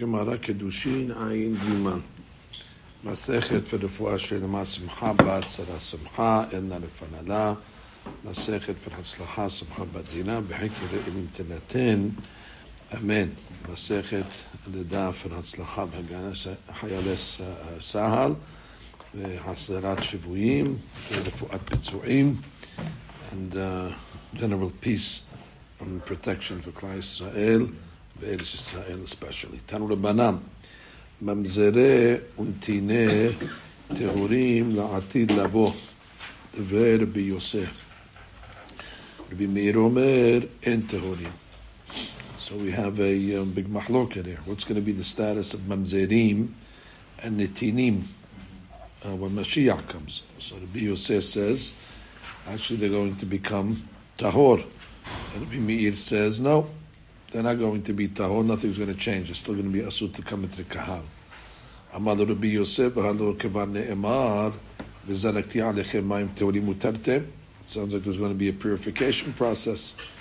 Gemara Kiddushin Ayin Giman. Masechet v'refuah shelema simcha ba'atzara simcha elna lefanala. Masechet v'hatzlacha simcha b'adina b'hikir im tinaten. Amen. Masechet lida v'hatzlacha b'hagana חיילי צה"ל והסדרת שבויים ורפואת Pitzuim, and uh, general peace and protection for Klai Israel. וארץ ישראל especially. תנו רבנן, ממזרי ונתיני טהורים לעתיד לבוא, דבר רבי יוסף. רבי מאיר אומר, אין טהורים. So we have a um, big mahloka there. What's going to be the status of mamzerim and netinim? uh, when Mashiach comes. So the Yosef says, actually they're going to become tahor. And the Meir says, no, they're not going to be tahor, nothing's going to change. It's still going to be asur to come into the kahal. Utartem. Sounds like there's going to be a purification process.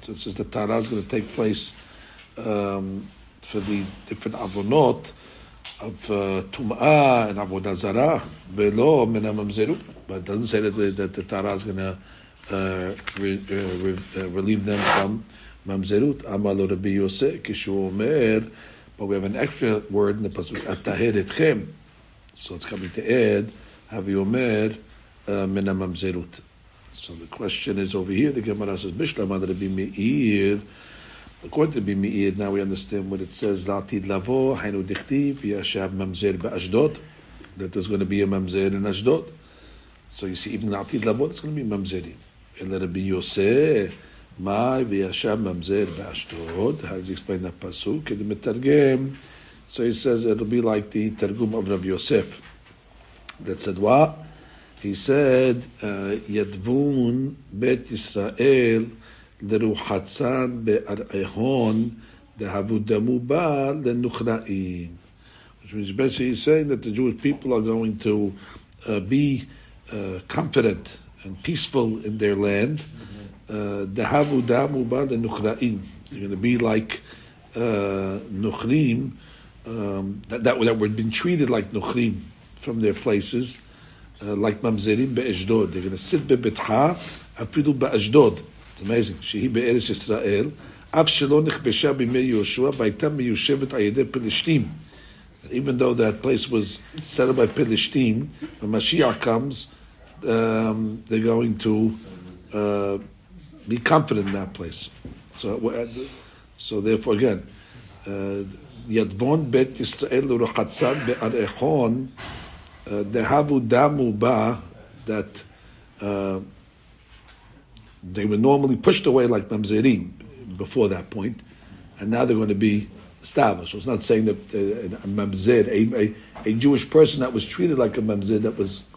So it says the Torah is going to take place um, for the different avonot of uh, Tum'ah and Avodah Zarah, below Menamamzeru. But it doesn't say that the, that the Torah is going to uh, re, uh, re, uh, relieve them from Mamzerut. Amalo Rabbi Yosef, Kishu Omer. But we have an extra word in the Pasuk, Ataher Etchem. So it's coming to add, Havi Omer, uh, Menamamzerut. So the question is over here, the Gemara says, Bishlam Rabbi Meir. According to Rabbi Meir, now we understand what it says, La'atid lavo, hainu dichtiv, yashab mamzer ba'ashdod. That there's going to be a mamzer in Ashdod. So you see, even La'atid lavo, it's going to be mamzerim. El Rabbi Yosef, my v'yashab mamzer ba'ashdod. How do you explain that pasuk? So he says it'll be like the Targum of Rabbi Yosef. That said what? he said, uh, Yadvun Bet Yisrael Leruhatzan Be'ar'ehon Dehavudamu Ba Lenuchra'in. Which means basically he's saying that the Jewish people are going to uh, be uh, confident and peaceful in their land. Dehavudamu Ba Lenuchra'in. They're going to be like uh, um, that, that, that were being treated like Nuchrim from their places uh, like mamzerim be'ashdod. They're going to sit bebetha, afidu be'ashdod. It's amazing. Shehi be'eretz Yisrael. Av shelo nechbesha b'mei Yoshua, v'ayta miyushevet ayedeh Pelishtim. Even though that place was settled by Pelishtim, when Mashiach comes, um, they're going to uh, be confident in that place. So, so therefore, again, Yadvon bet Yisrael u'rochatzad be'arechon, the havu damu ba that uh, they were normally pushed away like mamzerim before that point, and now they're going to be established. So it's not saying that uh, a mamzer, a, a, a, Jewish person that was treated like a mamzer that was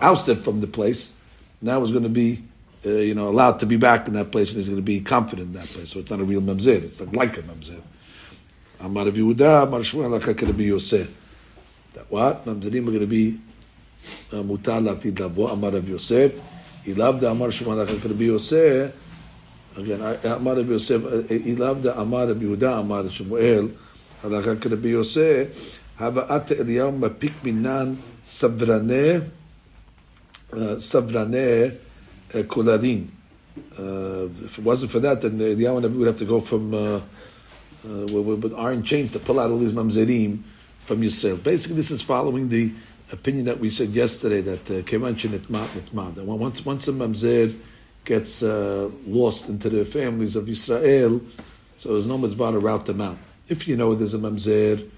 ousted from the place, now is going to be uh, you know allowed to be back in that place and is going to be confident in that place. So it's not a real mamzer; it's not like a mamzer. Amar of Yehuda, Amar Shmuel, be Yosef. That what mamzerim are going to be uh, mutar latid lavo. Amar of Yosef. לבוא, אמר רב יוסף, אילאו דאמר שמואל אחר כרבי יוסף, אמר רבי יוסף, אילאו דאמר רבי יהודה, אמר שמואל, אחר כרבי יוסף, הבאת אליהו מפיק מינן סברני, סברני קולרים. If it wasn't for that, then Eliyahu and would have to go from uh, uh, with, with iron chains to pull out all these mamzerim from Yisrael. Basically, this is following the opinion that we said yesterday that kevanchin uh, itmat itmat. That once once a mamzer gets uh, lost into the families of Israel, so there's no mitzvah to route them out. If you know there's a mamzer,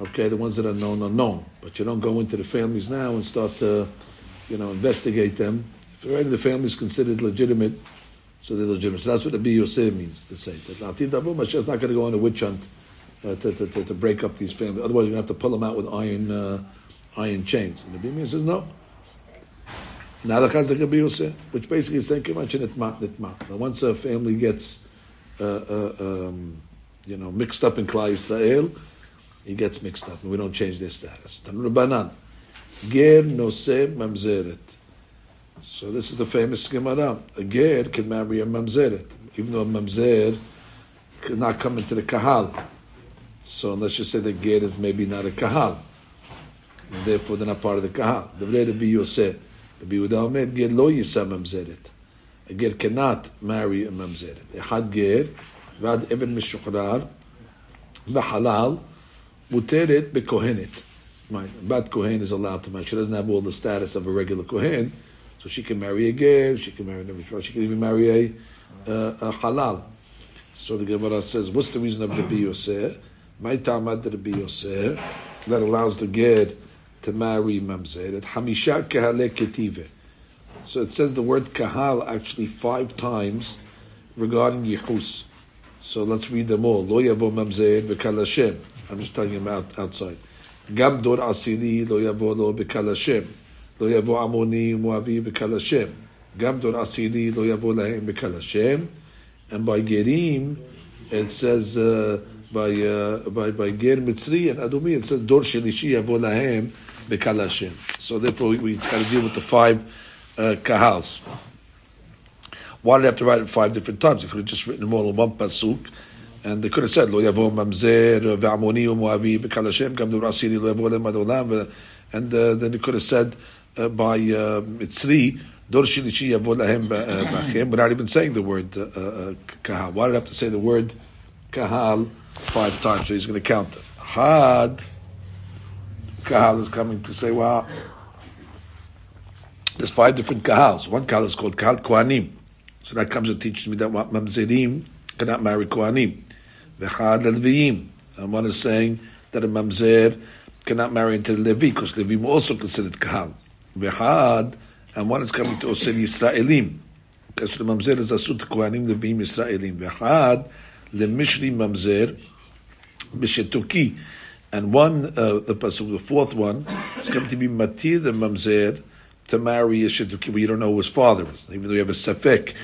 okay, the ones that are known are known, but you don't go into the families now and start to, you know, investigate them. If already the family is considered legitimate, so they're legitimate. So that's what the B Yosef means to say that Latid Abu is not going to go on a witch hunt uh, to, to, to, to, break up these families. Otherwise, you're going to have to pull them out with iron uh, iron chains. And the Bimia says no. Which basically is saying, Now, once a family gets, uh, uh, um, you know, mixed up in Klal Yisrael, he gets mixed up, and we don't change their status. Tanur Banan, Ger Nose Mamzeret. So this is the famous Gemara. A ger can marry a mamzeret, even though a mamzer could not come into the kahal. So let's just say the ger is maybe not a kahal, and therefore they're not part of the kahal. The Rabbi Yosef, Rabbi Yehuda Omer, ger lo yisa mamzeret. A ger cannot marry a mamzeret. A had ger, ועד אבן משוחרר בחלל מותרת בכהנת. Right. Bat Kohen is allowed to marry. She doesn't have all the status of a regular Kohen, so she can marry a ger, she can marry a she can even marry a, uh, a halal. So the Gemara says, what's the reason of the Yosef? My tamad the Yosef that allows the ger to marry mamzer. Hamisha kahale ketive. So it says the word kahal actually five times regarding Yehus. So let's read them all. Lo yavo mamzer bekal Hashem. I'm just telling him out, outside. Gam dor asili lo yavo lo bekal Hashem. Lo yavo amoni moavi bekal Hashem. Gam dor asili lo yavo lahem bekal Hashem. And by gerim, it says uh, by, uh, by by ger mitzri and adumi, it says dor shelishi yavo lahem so therefore, we, we got to deal with the five uh, kahals. Why did they have to write it five different times? They could have just written them all in one pasuk, and they could have said, "Lo yavo mamzer uh, ve'amoni u'moavi bekal gam durasiri lo yavo uh, and uh, then they could have said uh, by uh, Mitzri. Dor Shilichi Yavod Lahem Bachem. We're not even saying the word uh, Kahal. Why did they have to say the word Kahal five times? So he's going to count. Had kahal is coming to say, well, there's five different kahals. One kahal is called kahal kohanim. So that comes and teaches me that mamzerim cannot marry kohanim. V'chad Leviyim. And one is saying that a mamzer cannot marry into Levi, because Levim also considered kahal. V'chad, and one is coming to Osir Yisraelim. Because the mamzer is asur kohanim, Levim Yisraelim. V'chad, lemishri mamzer, b'shetuki. And one, uh, the pasuk, the fourth one, is coming to be matir the mamzer to marry a shetuki, but you don't know who his father is, even though you have a safek.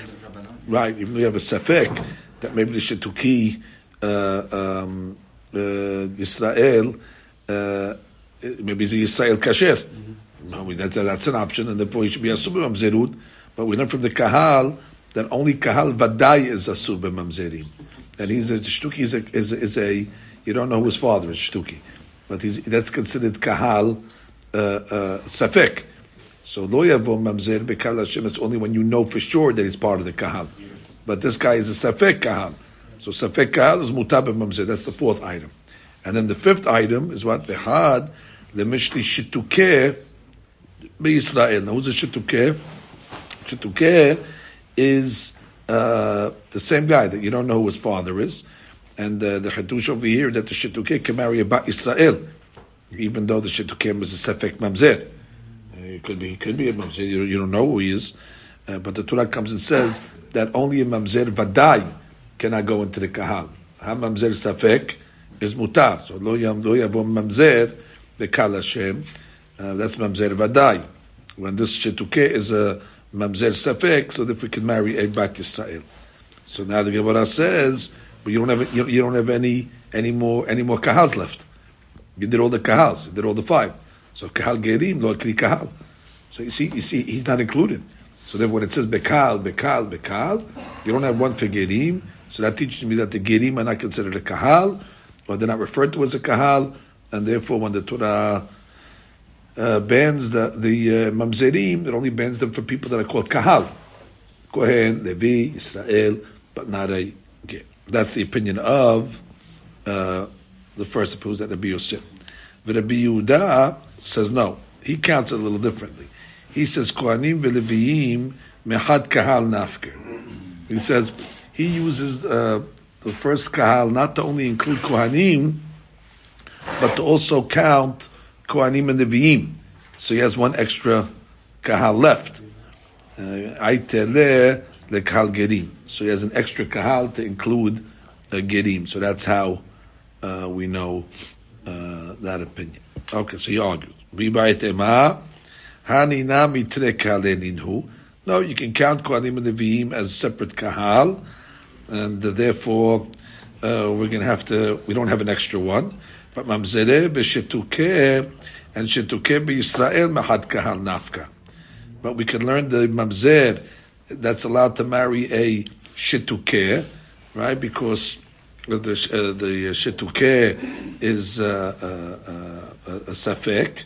Right, even though you have a safek, that maybe the shetuki uh, um, uh, Yisrael, uh, maybe it's Yisrael kasher. Mm-hmm. that's, that's an option, and therefore he should be asur b'mamzerut. But we learn from the kahal that only kahal vaday is asur b'mamzerim, and he's a shtuki is a, is a, is a you don't know who his father is shtuki, but that's considered kahal uh, uh. So lo yavo mamzer bekal Hashem. It's only when you know for sure that he's part of the kahal. But this guy is a safek kahal. So Safek Kahal is Mutab Mamzeh. That's the fourth item. And then the fifth item is what? Vehad Lemishli Shitukeh Israel. Now who's a? Shitukeh is uh, the same guy that you don't know who his father is. And uh, the Hadush over here that the Shitukeh can marry a Bat Israel, even though the Shitukeh was a Safek Mamzer. It could be, it could be a Mamzer. You, you don't know who he is. Uh, but the Torah comes and says that only a Mamzer Vadai cannot go into the kahal. Hamamzer safek is mutar. So lo yam lo yavo mamzer bekal Hashem. Uh, that's mamzer vadai. When this shetuke is a mamzer safek, so that we can marry a bat Yisrael. So now the Gemara says, but you don't have you, you don't have any any more any more kahals left. You did all the kahals. You did all the five. So kahal gerim lo kri kahal. So you see, you see, he's not included. So then when it says bekal, bekal, bekal, you don't have one for gerim, so that teaches me that the Gerim are not considered a Kahal, or they're not referred to as a Kahal, and therefore when the Torah uh, bans the, the uh, Mamzerim, it only bans them for people that are called Kahal. Kohen, Levi, Israel, but not a Ger. That's the opinion of uh, the first proves that Rabbi Yosef. The Rabbi Yehuda says no. He counts it a little differently. He says Kohanim v'Leviim mehad kahal nafker. He says he uses uh, the first kahal not to only include kohanim, but to also count kohanim and leviim. So he has one extra kahal left. Aitele le kahal gerim. So he has an extra kahal to include a gerim. So that's how uh, we know uh, that opinion. Okay, so he argues. No, you can count Kohanim and Leviim as separate kahal, and uh, therefore uh, we're going to have to. We don't have an extra one. But mamzereh b'shetukeh and shetukeh b'Yisrael mahad kahal nafka. but we can learn the mamzer that's allowed to marry a shitukeh, right? Because the uh, the shitukeh is uh, uh, uh, a safek,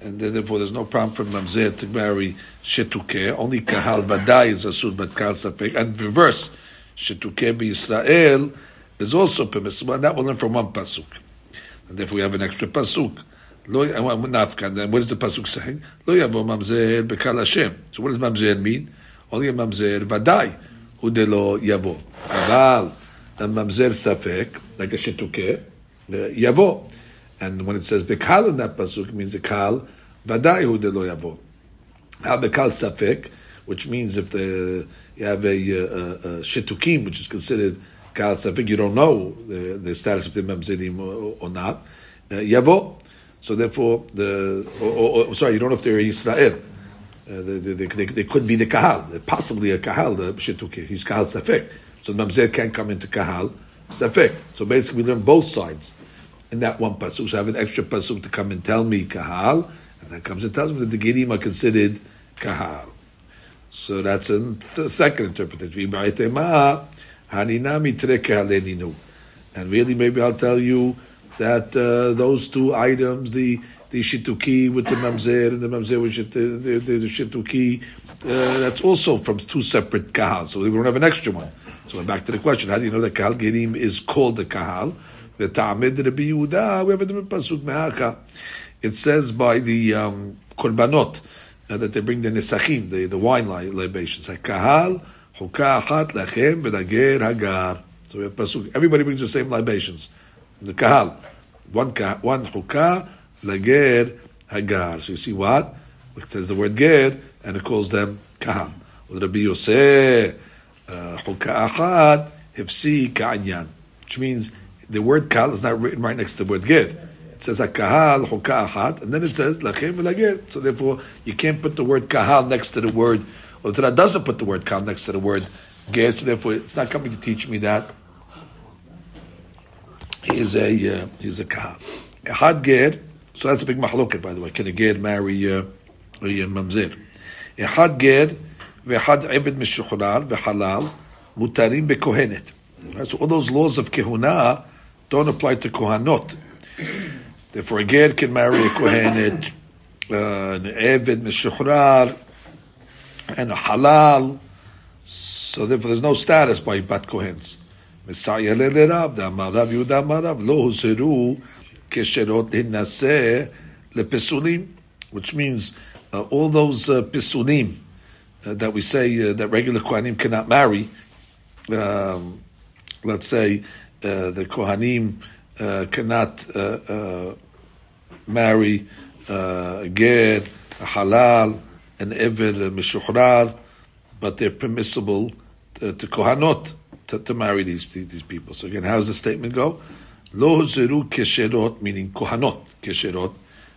and therefore there's no problem for mamzer to marry shitukeh. Only kahal vadai is asur, but kahal safek, and reverse, shitukeh Israel is also permissible, and that will learn from one pasuk. And therefore we have an extra pasuk. Lo nafkan. Then what is the pasuk saying? Lo mamzer bekal Hashem. So what does mamzer mean? Only a mamzer vadai lo yavo. Aval a mamzer safek like a shetuke yavo. And when it says bekal in that pasuk, means vadai hu de lo yavo. How bekal safek, which means if the you have a, uh, uh, uh, a, a shetukim, which is considered kal safek, you don't know the, the status of the mamzerim or, or not. Uh, yavo. So therefore, the or, or, sorry, you don't know if they're Israel. Uh, they, they, they, they, could be the kahal, possibly a kahal, the shituki. He's kahal safek. So the mamzer can't come into kahal safek. So basically, we learn both sides in that one pasuk. So I have an extra pasuk to come and tell me kahal, and that comes and tells me that the gidim are considered kahal. So that's a the second interpretation. And really, maybe I'll tell you that uh, those two items, the the shituki with the mamzer and the mamzer with the, the, the, shituki, uh, that's also from two separate kahal. So we don't have an extra one. So back to the question: How do you know that kahal gerim is called the kahal? The ta'amid Rabbi Yehuda. We have a different pasuk me'acha. It says by the um, korbanot uh, that they bring the nesachim, the, the wine libations. Kahal hukah achat lechem v'dager hagar. So we have pasuk. Everybody brings the same libations. The kahal one kah, one hukah lager hagar. So you see what? It says the word ger and it calls them kahal. Rabbi Yosef hukah achat hifsi ka'anyan, which means the word kahal is not written right next to the word ger. It says kahal hukah achat, and then it says lachem lager. So therefore, you can't put the word kahal next to the word. Or Torah doesn't put the word kahal next to the word ger. So therefore, it's not coming to teach me that is a uh, is a kahal. Had ger, so that's a big machloket, by the way. Can a ger marry uh, a mamzer? Ehad ger ve'ehad eved mishuchurar ve'halal mutarim bekohenet. So all those laws of kehuna don't apply to kohanot. Therefore, a ger can marry a kohenet, uh, an eved mishuchurar, and a halal. So therefore, there's no status by bat kohens. Messiah le Rav, Rav Yehuda Marav, lo huzeru כשרות להינשא לפסולים, which means uh, all those uh, pisulim uh, that we say uh, that regular kohanim cannot marry, um, let's say uh, the kohanim uh, cannot uh, uh, marry uh, ger, halal, and ever mishuhrar, but they're permissible to, to kohanot to, to marry these, these people. So again, how does the statement go? Lo zeru kesherot, meaning kohanot kesherot,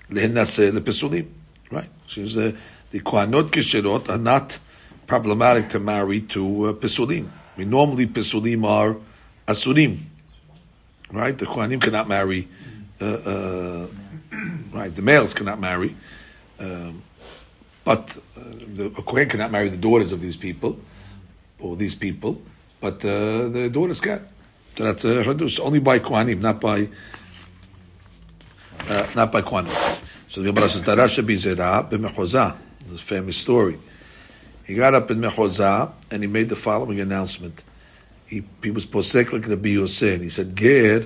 lehenase lepesulim. Right? So the, the kohanot kesherot are not problematic to marry to uh, pesulim. Mean, normally pesulim are asurim. Right? The kohanim cannot marry, uh, uh, right? The males cannot marry. Um, but uh, the, a kohen cannot marry the daughters of these people, or these people but uh, the daughters can. That's uh, only by Kohanim, not by uh, not by Kohanim. So the Gemara says, "Tarasha bizera b'mechoza." It's a famous story. He got up in Mechoza and he made the following announcement. He, he was posek like Rabbi Yosef, and he said, "Ger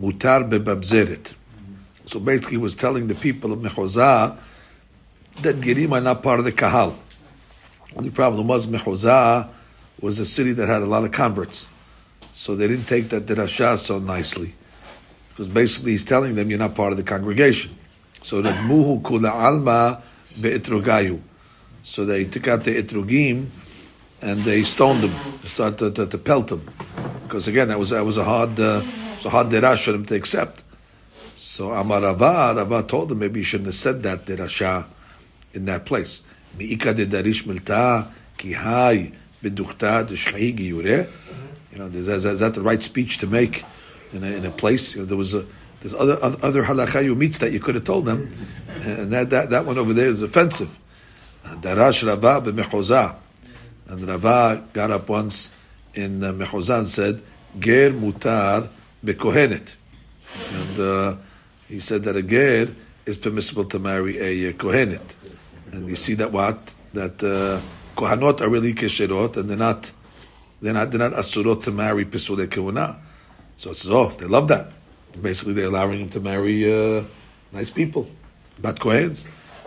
mutar bebabzeret." So basically, he was telling the people of Mechoza that Gerim are not part of the Kahal. The only problem was Mechoza was a city that had a lot of converts. So they didn't take that derasha so nicely. Because basically he's telling them you're not part of the congregation. So that muhu kula alma be'etrogayu. So they took out the etrogim and they stoned them, started to, to, to, pelt them. Because again, that was that was a hard uh, was a hard derash for them to accept. So Amarava, Rava told them maybe you shouldn't have said that derasha in that place. Mi'ika de darish milta ki hai b'duchta d'shchai giyureh. You know, is, that the right speech to make in a, in a place? You know, there was a there's other other halacha meets that you could have told them, and that, that that one over there is offensive. Darash Rava b'mechoza. And Rava got up once in uh, Mechoza and said, Ger mutar bekohenet. And uh, he said that a ger is permissible to marry a uh, kohenet. And you see that what? That uh, kohanot are really kesherot, and they're not, they're not, they're not asurot to marry pisule kehuna. So it says, oh, they love that. Basically, they're allowing him to marry uh, nice people, bat kohens.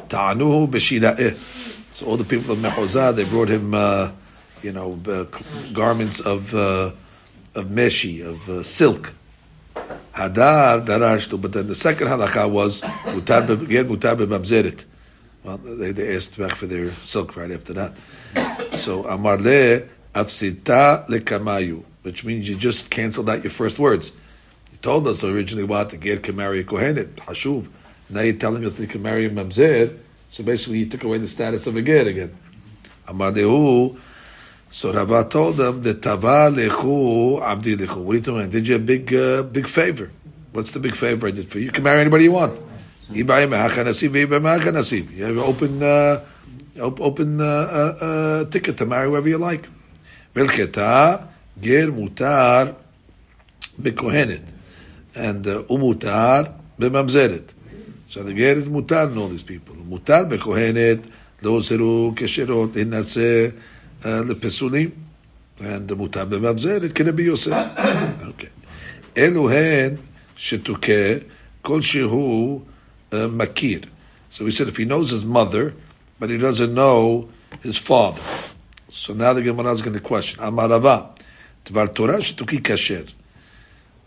Ta'anuhu b'shira'eh. So all the people of Mehozah, they brought him, uh, you know, uh, garments of uh, of meshi, of uh, silk. Hadar darashtu, but then the second halakha was mutar mutar b'mamzeret. Well, they, they asked back for their silk right after that. So amar le afsita lekamayu, which means you just canceled out your first words. You told us originally what the ger can marry kohenet, hashuv. Now you're telling us that you can marry a mamzer. So basically, he took away the status of a ger again. Amadehu. So Rava told them the tava lechu abdi lechu. What are you about? Did you a big uh, big favor? What's the big favor I did for you? You can marry anybody you want. You have open uh, open uh, uh, uh, ticket to marry whoever you like. Vilcheta ger mutar bekohenet and uh, umutar b'mamzeret. So the ger is mutar in all these people. Mutar bekohenet, lo zeru kesherot, inase lepesulim, and the mutar b'mamzer, it can be Yosef. Okay. אלו הן שתוקה כל שהוא makir. So we said if he knows his mother, but he doesn't know his father. So now the Gemara is going to question. Amarava, Tvar Torah shetuki kasher.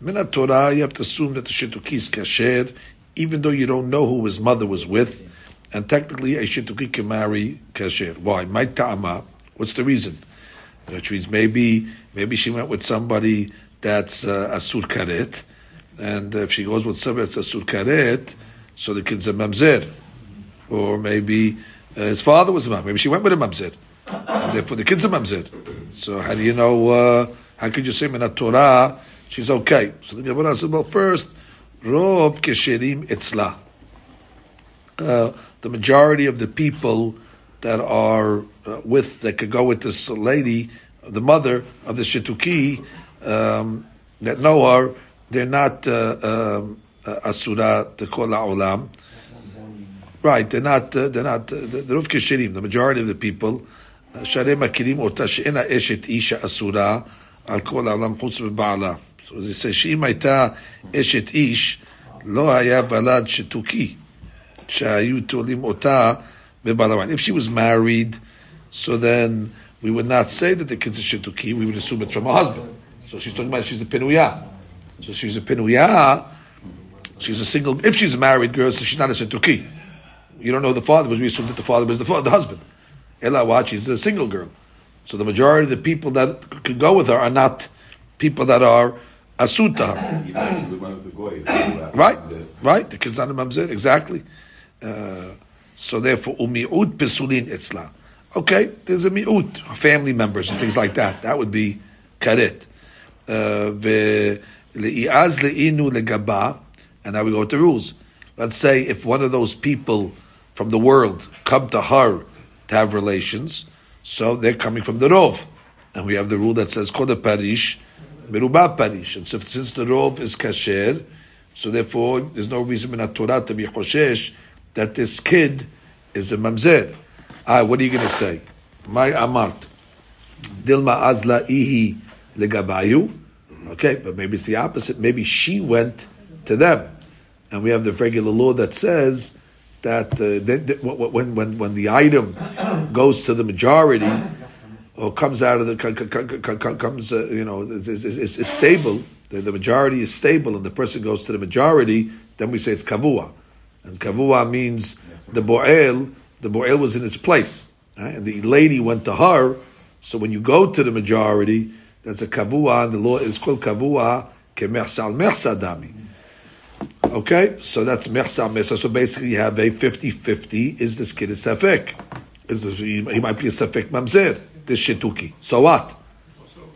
Min Torah, you have to assume that the shetuki is kasher, even though you don't know who his mother was with, and technically a shituki can marry kasher. Why? My ta'ama. What's the reason? Which means maybe maybe she went with somebody that's uh, asur karet, and if she goes with somebody that's asur karet, so the kid's a mamzer, or maybe uh, his father was a mamzer. Maybe she went with a mamzer, therefore the kid's a mamzer. So how do you know? Uh, how could you say in Torah she's okay? So the Gemara says, well, first Rob Kesherim Etzla. Uh, the majority of the people that are uh, with, that could go with this lady, the mother of the Shituki, um, that know her, they're not uh, um, uh, Asura Tekol Olam. Right, they're not, uh, they're not, uh, the, Ruv Kesherim, the majority of the people, Sharei Makirim Ota She'ena Eshet Isha Asura, Al Kol Olam Chutz Ba'ala. So they say, שאם הייתה אשת איש, לא היה ולד שתוקי, שהיו תולים אותה בבעלוין. If she was married, so then we would not say that the kids are shituki, we would assume it's from a husband. So she's talking about she's a penuya. So she's a penuya, she's a single, if she's a married girl, so she's not a shituki. You don't know the father, because we assume that the father was the, father, the husband. Ella watch, she's a single girl. So the majority of the people that could go with her are not people that are asuta. right, right. The kids on the mamzer, exactly. Uh, so therefore, umiut pesulin etzla. Okay, there's a miut, family members and things like that. That would be karet. Uh, le'iaz le'inu legaba, and now we go to the rules. Let's say if one of those people from the world come to her to have relations, so they're coming from the rov, and we have the rule that says Koda parish merubah parish. And so since the rov is kasher, so therefore there's no reason in Torah to be choshesh that this kid is a mamzer. Ah, what are you going to say? My amart. Dilma azla ihi legabayu. Okay, but maybe it's the opposite. Maybe she went to them. And we have the regular law that says that uh, when, when, when the item goes to the majority, or comes out of the comes uh, you know is, is, is, is stable. The, the, majority is stable, and the person goes to the majority. Then we say it's kavua, and kavua means the bo'el. The bo'el was in its place, right? and the lady went to her. So when you go to the majority, that's a kavua, and the law is called kavua kemersal mersadami. Okay, so that's mersal mersa. So basically, you have a 50-50. Is this kid a safek? Is this, he might be a safek mamzer? this shituki. So what?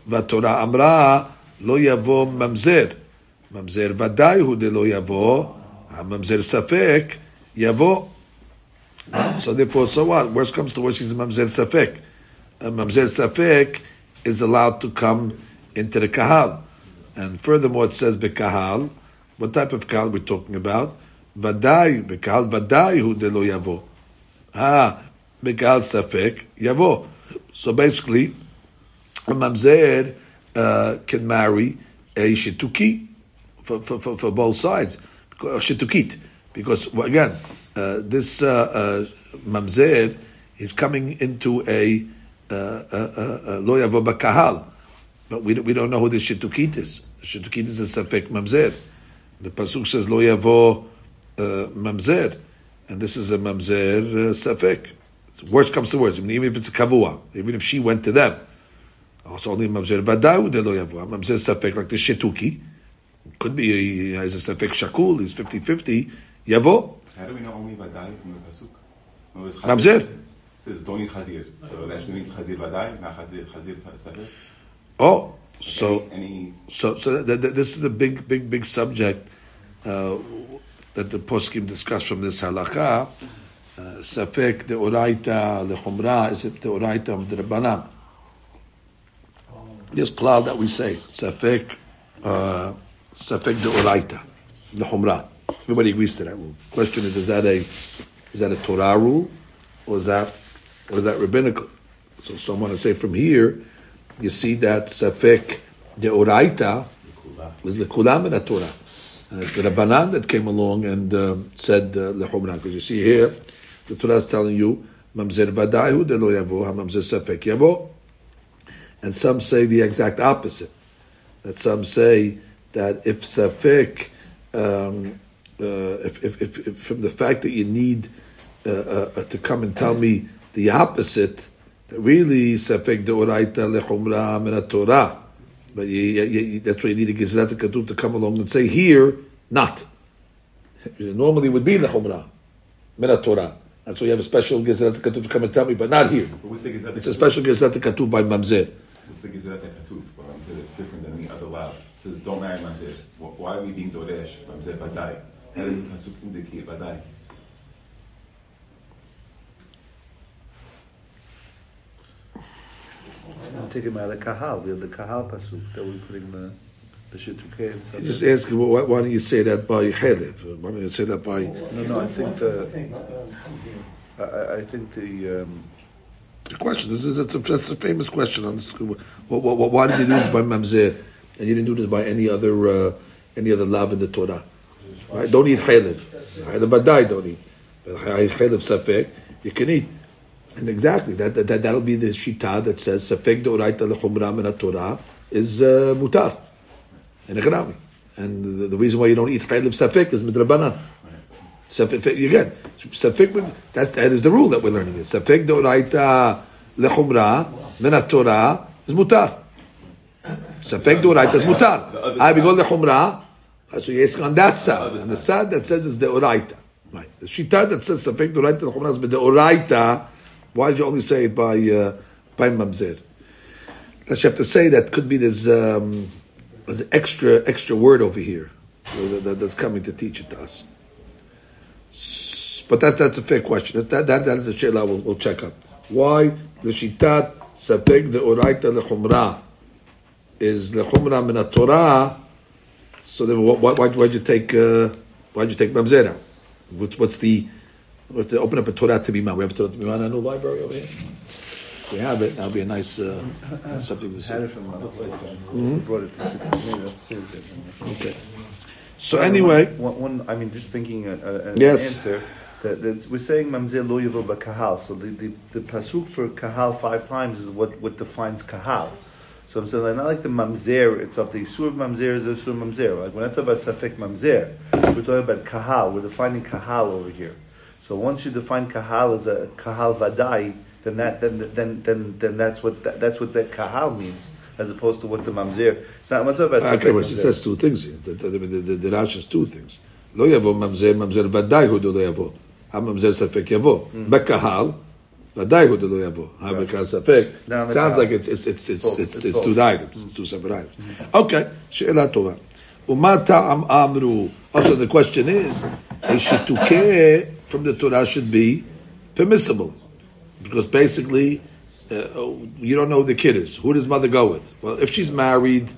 והתורה אמרה, לא יבוא ממזר. ממזר ודאי הוא דלא יבוא, הממזר ספק, יבוא. So therefore, so what? Worst comes to worst, she's a mamzer safek. A mamzer safek is allowed to come into the kahal. And furthermore, it says bekahal. what type of kahal we're talking about? Vadai, bekahal vadai hu de lo yavo. Ah, bekahal safek yavo. So basically, a mamzer uh, can marry a shituki for, for, for, for both sides, shitukit, because again, uh, this uh, uh, mamzer is coming into a lo yavo bakahal, but we we don't know who this shitukit is. Shitukit is a safek mamzer. The pasuk says lo yavo uh, mamzer, and this is a mamzer uh, safek. Worst comes to worst. I mean, even if it's a kavua, even if she went to them. Also, only mamzer vadayu de lo yavo. Mamzer safek like the shetuki. Could be he has a safek shakul. He's 50-50. Yavo. How do we know only vadai from the pasuk? Mamzer. It says doni chazir, so that means chazir vadai, not chazir chazir safek. Oh, so any, so so th- th- this is a big big big subject uh, that the poskim discuss from this halakha. Uh, Safek the oraita the chumra is it the oraita of the rabbanan? This cloud that we say safek uh, safek the oraita the chumra. Everybody agrees to that rule. Question is: Is that a is that a Torah rule, or is that or is that rabbinical? So someone to say from here, you see that safek the oraita was the kulam the Torah. And it's the Rabbanan that came along and um, said lechumra. Because you see here, the Torah is telling you mamzer vadayu de lo yavo mamzer safek yavo, and some say the exact opposite. That some say that if safek, um, uh, if, if, if, if from the fact that you need uh, uh, to come and tell me the opposite, really safek deoraita lechumra min Torah. But you, you, you, that's why you need a Gezrat Katuv to come along and say here, not. Normally would be lechumra min Torah. That's why you have a special Gezrat Katuv to come and tell me, but not here. but what's the gizrat? It's a special Gezrat Katuv by Mamzer. What's the gizrat katuv? But mamzer it's different than any other law. It says don't marry mamzer. Why are we being doresh mamzer vadai? How does the pasuk indicate vadai? I'm taking about the kahal. We have the kahal pasuk that we're putting the the shitukei and. Just ask him, why, why don't you say that by Chelev? Why don't you say that by... No, no, I think the I, I- I think the um, The question, this is, it's a, that's a famous question on this. Wh- wh- wh- Why did you do this by Mamzer? And you didn't do this by any other, uh, any other lav in the Torah? Right? Don't eat chaylev. Chaylev badai don't eat. But chaylev safek, you can eat. And exactly, that, that, that'll be the shita that says safek deoraita lechumra min Torah is uh, mutar. In economy. And the, the reason why you don't eat chaylev safek is midrabanan. Safek, again, safek, that, that is the rule that we're learning. Is Safek deoraita lechumra min Torah is mutar. Safek deoraita is mutar. I go lechumra, so you're asking on that side. And the side that says is deoraita. Right. The shita that says safek deoraita lechumra is deoraita. Why did you only say it by uh, by mamzer? That you have to say that could be this um, extra extra word over here that, that- that's coming to teach it to us. But that's that's a fair question. That that, that is a shayla we'll, we'll check up. Why the shitat sapek the oraita lechumra is lechumra min Torah? So then, why why why'd you take uh, why'd you take mamzera? What's what's the we have to open up a Torah to be man. We have a Torah man in a new library over here. If we have it, that'll be a nice uh, something to see. from another place. I brought it to maybe upstairs. Okay. So anyway, one, one I mean, just thinking uh, uh, an Yes. answer. That, that's, we're saying mamzer lo yavo kahal. So the, the, the pasuk for kahal five times is what, what defines kahal. So I'm saying like, not like the mamzer itself. The isur of mamzer is the isur of mamzer. Like when I talk about safek mamzer, we're talking about kahal. We're defining kahal over here. So once you define kahal as a kahal vadai, then that then then then then that's what that, that's what that kahal means, as opposed to what the mamzer. It's not. I'm not talking about okay, safek well, she mamzer. says two things here. The, the, the, the, the Rashi says two things. Lo yavo mamzer, mamzer ודאי הוא דלא יבוא. הממזר ספק יבוא. בקהל, ודאי הוא דלא יבוא. הבקהל ספק. Down the Sounds kahal. like it's, it's, it's, it's, Both. it's, It's it's both. two items. It's two separate items. Okay, שאלה טובה. ומה טעם אמרו? Also the question is, a shitukeh from the Torah should be permissible because basically uh, you don't know who the kid is. Who does mother go with? Well, if she's married,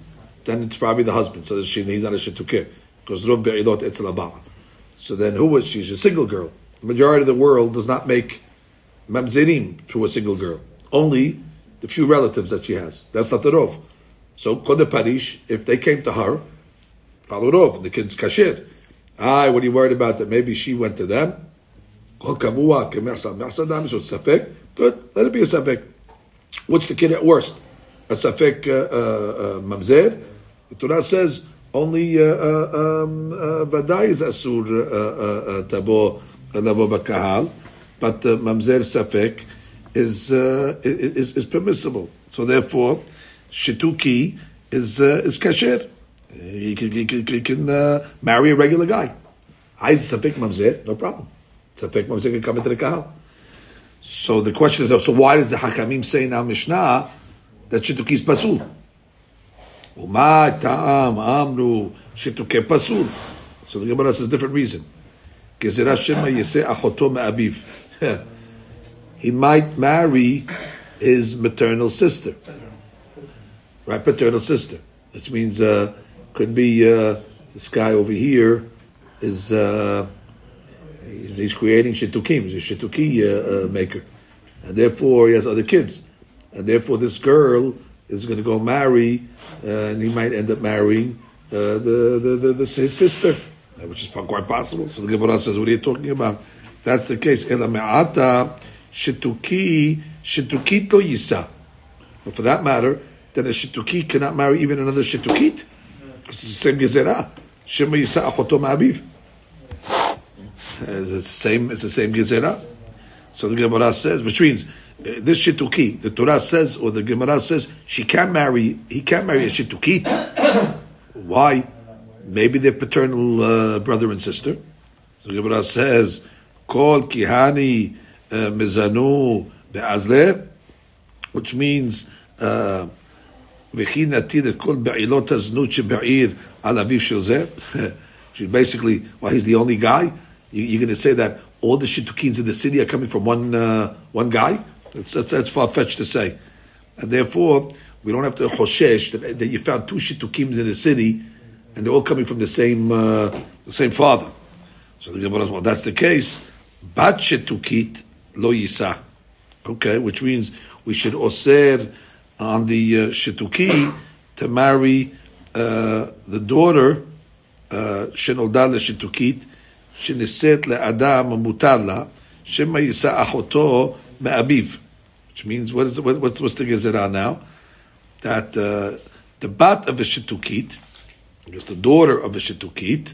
then it's probably the husband. So she, he's not a shetukeh because. So then who was she? She's a single girl. The majority of the world does not make mamzerim to a single girl. Only the few relatives that she has. That's not the rov. So kod parish, if they came to her, follow rov, the kid's kashir. Ah, what are you worried about? That maybe she went to them. Kol kavua kemersa mersa dam so safek. Good, let it be a safek. What's the kid at worst? A safek uh, uh, uh, mamzer. The Torah says only uh, uh, um, uh, vadai is asur tabo lavo bakahal, but mamzer safek is, is is permissible. So therefore, shituki is is kasher. He can, he can, he can marry a regular guy. I safek mamzer, no problem. Into the So the question is, so why does the Hakamim say now Mishnah that Shituki is Pasul? Amru So the Gemara says different reason. He might marry his maternal sister. Right, paternal sister. Which means, uh, could be, uh, this guy over here is, uh, he's, he's creating shitukim, he's a shituki uh, uh, maker. And therefore he has other kids. And therefore this girl is going to go marry, uh, and he might end up marrying uh, the, the, the, the, his sister, which is quite possible. So the Gemara says, what are you talking about? That's the case. Ela me'ata shituki shitukito yisa. But for that matter, then a shituki cannot marry even another shitukit. It's the same gezerah. Shema yisa achoto ma'abiv. It's the same, it's the same gezerah. So the Gemara says, which means this shituki, the Torah says, or the Gemara says, she can't marry, he can't marry a shitukit. Why? Maybe they're paternal uh, brother and sister. So the Gemara says, Kol kihani uh, mizanu be'azle, which means, uh, וכי נטיל את כל בעילות הזנות שבעיר על אביו של זה. Basically, well, he's the only guy. You, are going to say that all the shitukins in the city are coming from one uh, one guy? That's, that's, that's far fetched to say, and therefore we don't have to hoshesh that, that, you found two shitukims in the city, and they're all coming from the same uh, the same father. So the Gemara says, well, that's the case. Bat shitukit lo yisa. Okay, which means we should oser on the uh, to marry uh, the daughter uh, shenolda uh, le לאדם המותר לה, שמא יישא אחותו מאביו which means what is what, what's, what's the gezerah now? That uh, the bat of a shetukit, just the daughter of a shetukit,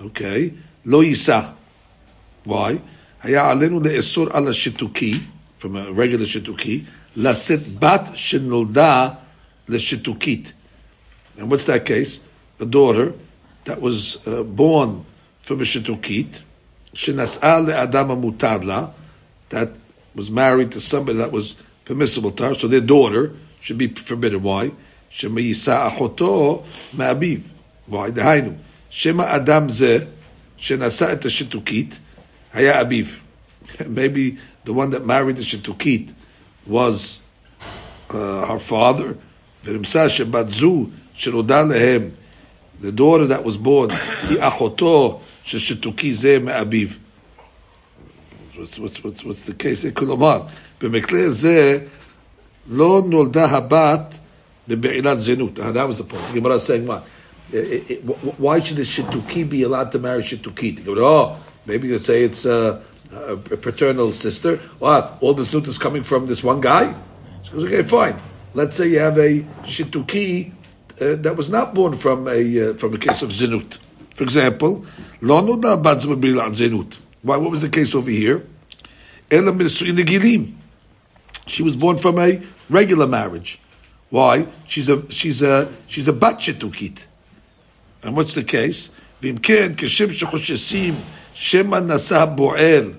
okay, lo yisa. Why? היה עלינו לאסור על השיתוקי, from a regular שיתוקי, לשאת בת שנולדה לשיתוקית. And what's that case? A daughter that was uh, born to B'Shetukit, Shenas'a Adam Mutadla, that was married to somebody that was permissible to her, so their daughter should be forbidden. Why? Shema Yisa Achoto Ma'abiv. Why? Dehainu. Shema Adam Ze, Shenasa Et Shetukit, Haya Abiv. Maybe the one that married the Shetukit was uh, her father. The daughter that was born, Achoto sheshituki ze me'abiv what's, what's, what's, what's the case in כלומר, במקרה זה לא נולדה הבת בבעילת זנות. That was the point. The Gemara is saying what? Why should a shituki be allowed to marry shitukit? You go, oh, maybe you say it's a, a, paternal sister. What? All the znut is coming from this one guy? She goes, okay, fine. Let's say you have a shituki uh, that was not born from a uh, from a case of zinut. For example, lo noda bat zinut. Why? What was the case over here? She was born from a regular marriage. Why? She's a she's a she's a bat shetukit. And what's the case? Vimken כשם שחוששים שמא נשא בועל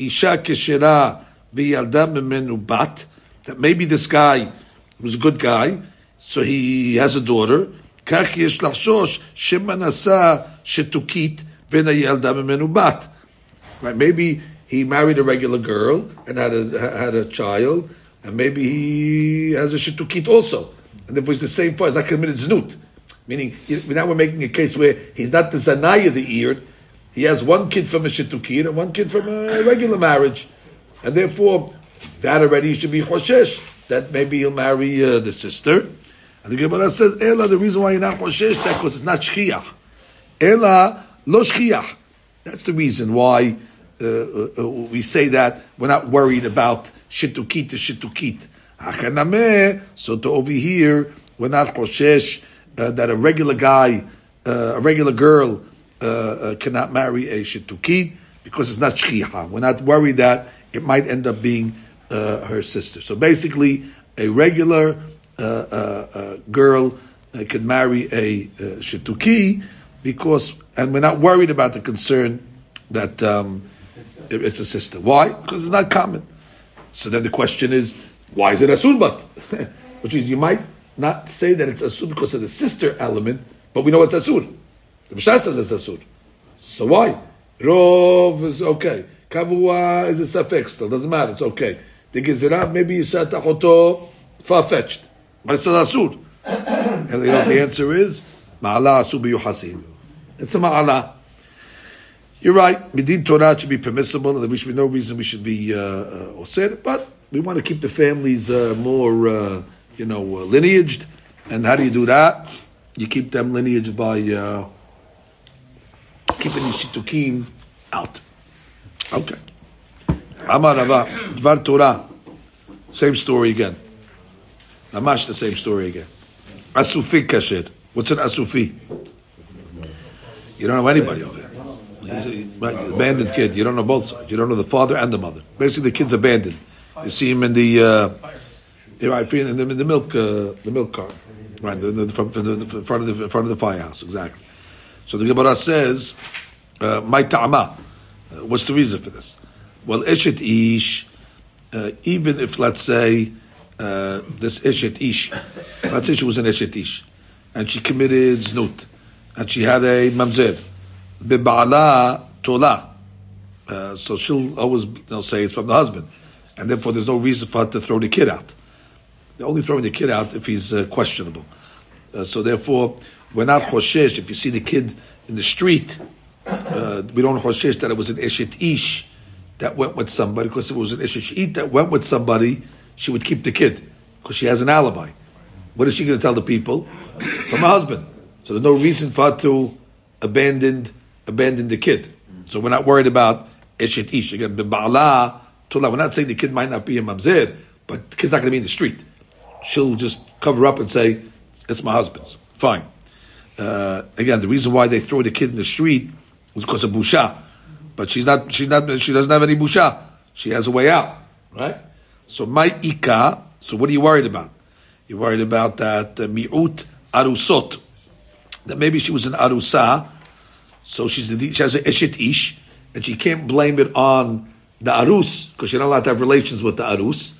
אישה כשרה וילדה ממנו בת, that maybe this guy was a good guy, so he has a daughter, כך יש לחשוש שמא נשא שתוקית בין הילדה ממנו בת. Right? Maybe he married a regular girl and had a had a child, and maybe he has a shitukit also, and therefore it's the same part. It's not committed znut, meaning now we're making a case where he's not the zanaya the ear. He has one kid from a shitukit and one kid from a regular marriage, and therefore that already should be choshesh. That maybe he'll marry uh, the sister. And the Gemara says, Ela, the reason why you're not choshesh that because it's not shchiach. Ela lo shchiach. That's the reason why uh, uh, uh, we say that we're not worried about shitukit to shitukit. Hachanameh, so to over here, we're not choshesh uh, that a regular guy, uh, a regular girl, uh, cannot marry a shitukit because it's not shchicha. We're not worried that it might end up being her sister. So basically, a regular uh, uh, girl uh, can marry a uh, shituki because, and we're not worried about the concern that um, it- it's a sister. Why? Because it's not common. So then the question is, why is it asur but? Which is, you might not say that it's a asur because of the sister element, but we know it's asur. The Mishnah says it's asur. So why? Rov is okay. Kavua is a safek still. Doesn't matter. It's okay. The Gezerah, maybe you said tachoto far-fetched. But it's still asur. and you know the answer is? Ma'ala asur b'yuhasin. It's a ma'ala. You're right. Midin Torah should be permissible, there should be no reason we should be uh, uh, osir. But we want to keep the families uh, more, uh, you know, uh, lineaged. And how do you do that? You keep them lineaged by uh, keeping the shitukim out. Okay. Amar Rava, Dvar Torah. Same story again. Namash, the same story again. Asufi kasher. What's an asufi? You don't know anybody over there. He's a, abandoned kid. You don't know both sides. You don't know the father and the mother. Basically, the kid's abandoned. You see him in the, uh, you know, in the, in the milk, uh, the milk cart, right? The, the, the, front of the in front of the firehouse, exactly. So the Gemara says, uh, "My ta'ama." Uh, what's the reason for this? Well, eshet ish. Uh, even if let's say uh, this eshet ish, she was an eshet ish, and she committed znut, and she had a mamzer, bibala tola. Uh, so she'll always say it's from the husband, and therefore there's no reason for her to throw the kid out. They're only throwing the kid out if he's uh, questionable. Uh, so therefore, we're not choshesh. If you see the kid in the street, uh, we don't choshesh that it was an eshet ish that went with somebody, because it was an eshet ish that went with somebody, she would keep the kid because she has an alibi. What is she going to tell the people? From her husband. So there's no reason for her to abandon abandon the kid. So we're not worried about eshet ish. Again, b'ba'ala tola. We're not saying the kid might not be a mamzer, but the kid's not going to be in the street. She'll just cover up and say, "It's my husband's." Fine. Uh, again, the reason why they throw the kid in the street is because of busha. But she's not. She's not. She doesn't have any busha. She has a way out, right? So my ika. So what are you worried about? You're worried about that uh, mi'ut arusot. That maybe she was an arusa, so she's the, she has a eshet ish, and she can't blame it on the arus because she's not allowed to have relations with the arus.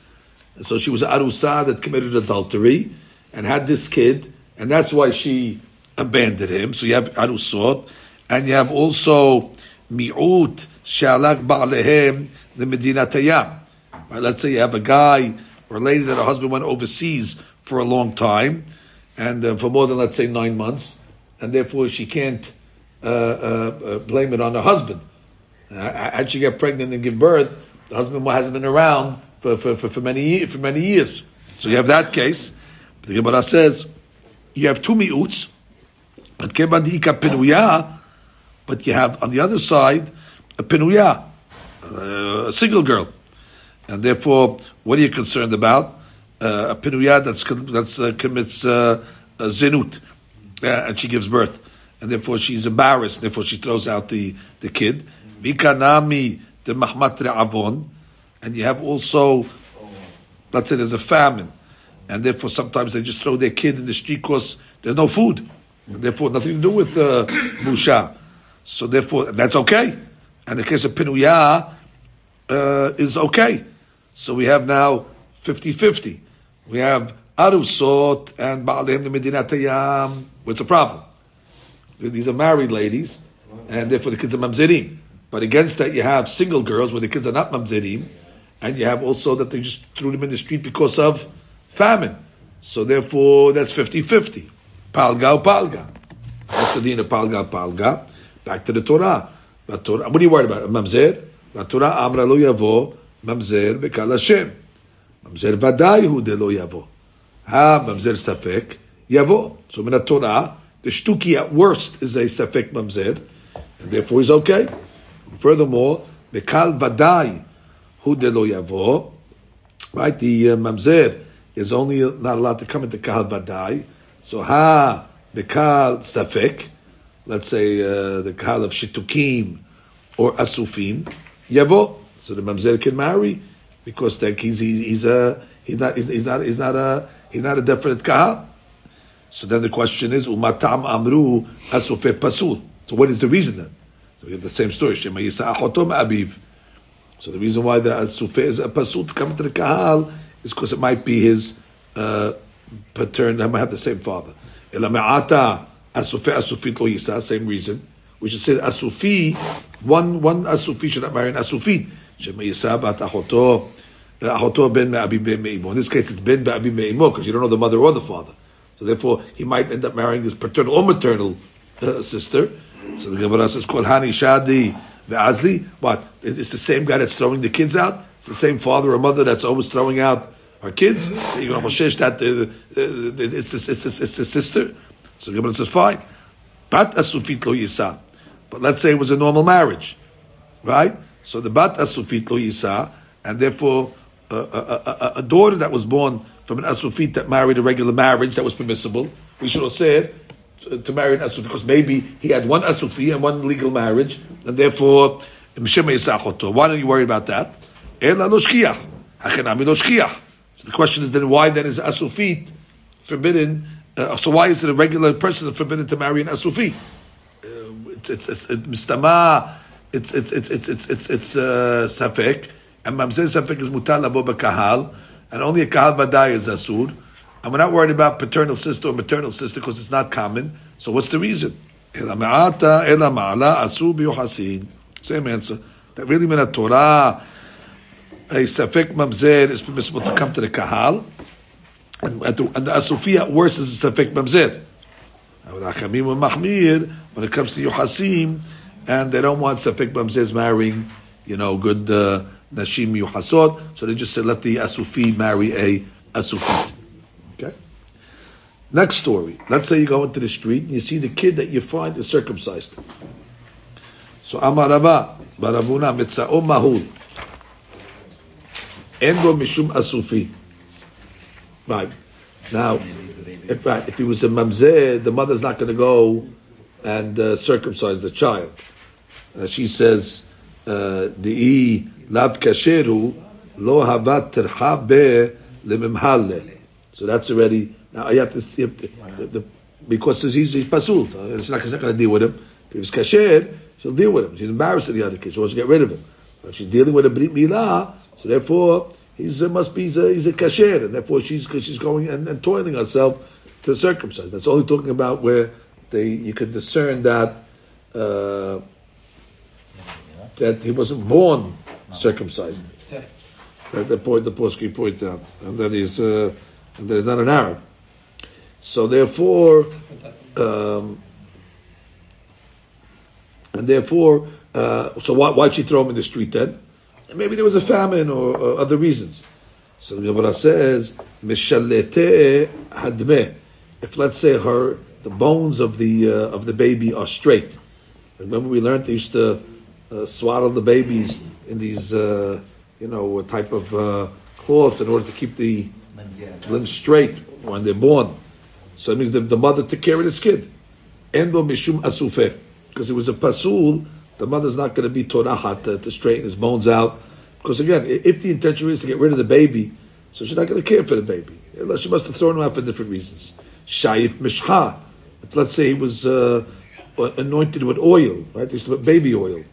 And so she was an arusa that committed adultery and had this kid, and that's why she abandoned him. So you have arusot, and you have also mi'ut shalak ba'alehem the medina tayam. Right, let's say you have a guy or a lady that her husband went overseas for a long time, and uh, for more than let's say nine months, and therefore she can't uh, uh, uh, blame it on her husband. Uh, Had she get pregnant and give birth, the husband hasn't been around for, for, for, for many for many years. So you have that case. But the Gemara says you have two mi'uts, but penuya, but you have on the other side a penuya, uh, a single girl, and therefore, what are you concerned about? Uh, a penuya that's that's uh, commits uh, a zenut, uh, and she gives birth, and therefore she's embarrassed. Therefore, she throws out the the kid. Vikanami the mahmat avon, and you have also, let's say, there's a famine, and therefore sometimes they just throw their kid in the street because there's no food, and therefore nothing to do with uh, musha. So therefore, that's okay. And the case of pinuya uh, is okay. So we have now 50-50. We have arusot and ba'alehem the medinat hayam. What's the problem? These are married ladies, and therefore the kids are mamzerim. But against that, you have single girls where the kids are not mamzerim, and you have also that they just threw them in the street because of famine. So therefore, that's 50-50. Palga oh palga. That's the din of palga oh palga. Back to the Torah. What are you worried about? Mamzer? The Torah amra lo yavo mamzer bekal Hashem. ממזר ודאי הוא דלא יבוא. הממזר ספק, יבוא. So in the Torah, the shtuki at worst is a safek mamzer, and therefore he's okay. Furthermore, bekal vadai hu delo yavo, right? The uh, mamzer is only not allowed to come into kal vadai. So ha bekal safek, let's say uh, the kal of shitukim or asufim, yavo. So the mamzer can marry because like he's he's a he's not he's, he's not he's not a he's not a definite kahal. So then the question is umatam amru asufe pasul. So what is the reason then? So we have the same story. Shema abiv. So the reason why the asufe is a pasul to come to the kahal is because it might be his uh, patern. I might have the same father. Elameata asufe asufit lo yisa. Same reason. We should say asufi. One one asufi should not marry an asufit. In this case, it's ben me'abi me'imo because you don't know the mother or the father. So therefore, he might end up marrying his paternal or maternal uh, sister. So the Gemara says, "Kol hani shadi ve'azli." What? It's the same guy that's throwing the kids out. It's the same father or mother that's always throwing out her kids. You know, that uh, uh, it's the, it's the, it's the sister. So the Gemara says, "Fine." Bat asufit lo yisa. But let's say it was a normal marriage, right? So the bat asufit lo yisa, and therefore a, a, a, daughter that was born from an asufit that married a regular marriage that was permissible, we should have said to, to marry an asufit because maybe he had one asufi and one legal marriage, and therefore why don't you worry about that? So the question is then why then is asufit forbidden? Uh, so why is it a regular person forbidden to marry an asufi? Uh, it's it's it's, it's. It's it's it's it's it's it's, it's uh, safek and Mamzer Safek is mutal labo kahal, and only a kahal badai is asur. And we're not worried about paternal sister or maternal sister because it's not common. So what's the reason? Same answer. That really meant a Torah. A Safek Mamzer is permissible to come to the Kahal. And, and, the, and the Asufi at worst is a Safek Mamzer. When it comes to Yohasim, and they don't want Safek Mamzers marrying, you know, good uh, Nashim Yuhasot. So they just said, let the Asufi marry a Asufit. Okay? Next story. Let's say you go into the street and you see the kid that you find is circumcised. So Amarava, Baravuna, Mitza'o Mahul. Endo Mishum Asufi. Right. Now, if, right, if he was a mamzeh, the mother's not going to go and uh, circumcise the child. Uh, she says, uh, the lav kasheru lo habat terha be lememhalle. So that's already now you have to, you have to the, the, because he's, he's pasul. It's not, not going to deal with him. If he's kasher, she'll deal with him. She's embarrassed of the other kid. She wants to get rid of him. But she's dealing with a brit milah, so therefore he's uh, must be he's a, he's a kasher, and therefore she's she's going and, and toiling herself to circumcise. That's only talking about where they you could discern that. Uh, that he wasn't born circumcised. That the point the Posky point out, and that he's uh, and that he's not an Arab. So therefore, um, and therefore, uh, so why why'd she throw him in the street then? Maybe there was a famine or, or other reasons. So the Gemara says, "Mishalete hadme." If let's say her the bones of the uh, of the baby are straight. Remember we learned they used to uh, swaddle the babies in these, uh, you know, type of uh, cloths in order to keep the limbs straight when they're born. So it means the, the mother took care of this kid. Endo mishum asufe. Because it was a pasul, the mother's not going to be torahat to, to straighten his bones out. Because again, if the intention is to get rid of the baby, so she's not going to care for the baby. She must have thrown him out for different reasons. Shayif mishcha. Let's say he was uh, anointed with oil, right? They used to put baby oil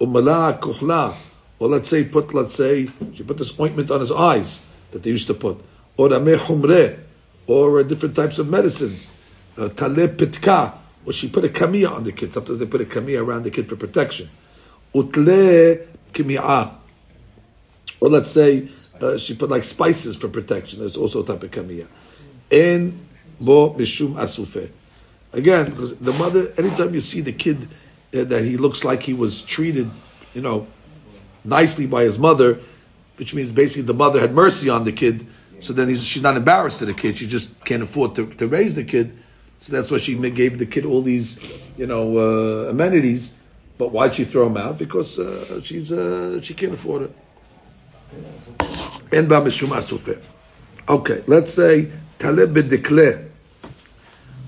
umala kuhla, or let's say put, let's say she put this ointment on his eyes that they used to put, or ameh humre, or uh, different types of medicines, tale pitka, or she put a kamiyah on the kid. Sometimes they put a kamiyah around the kid for protection. utle kimi'ah. Or let's say uh, she put like spices for protection. There's also a type of kamiyah. En bo mishum asufe. Again, because the mother, anytime you see the kid that he looks like he was treated, you know, nicely by his mother, which means basically the mother had mercy on the kid. So then he's, she's not embarrassed to the kid. She just can't afford to, to raise the kid. So that's why she gave the kid all these, you know, uh, amenities. But why'd she throw him out? Because uh, she's uh, she can't afford it. En ba. Okay, let's say talib b'dikle.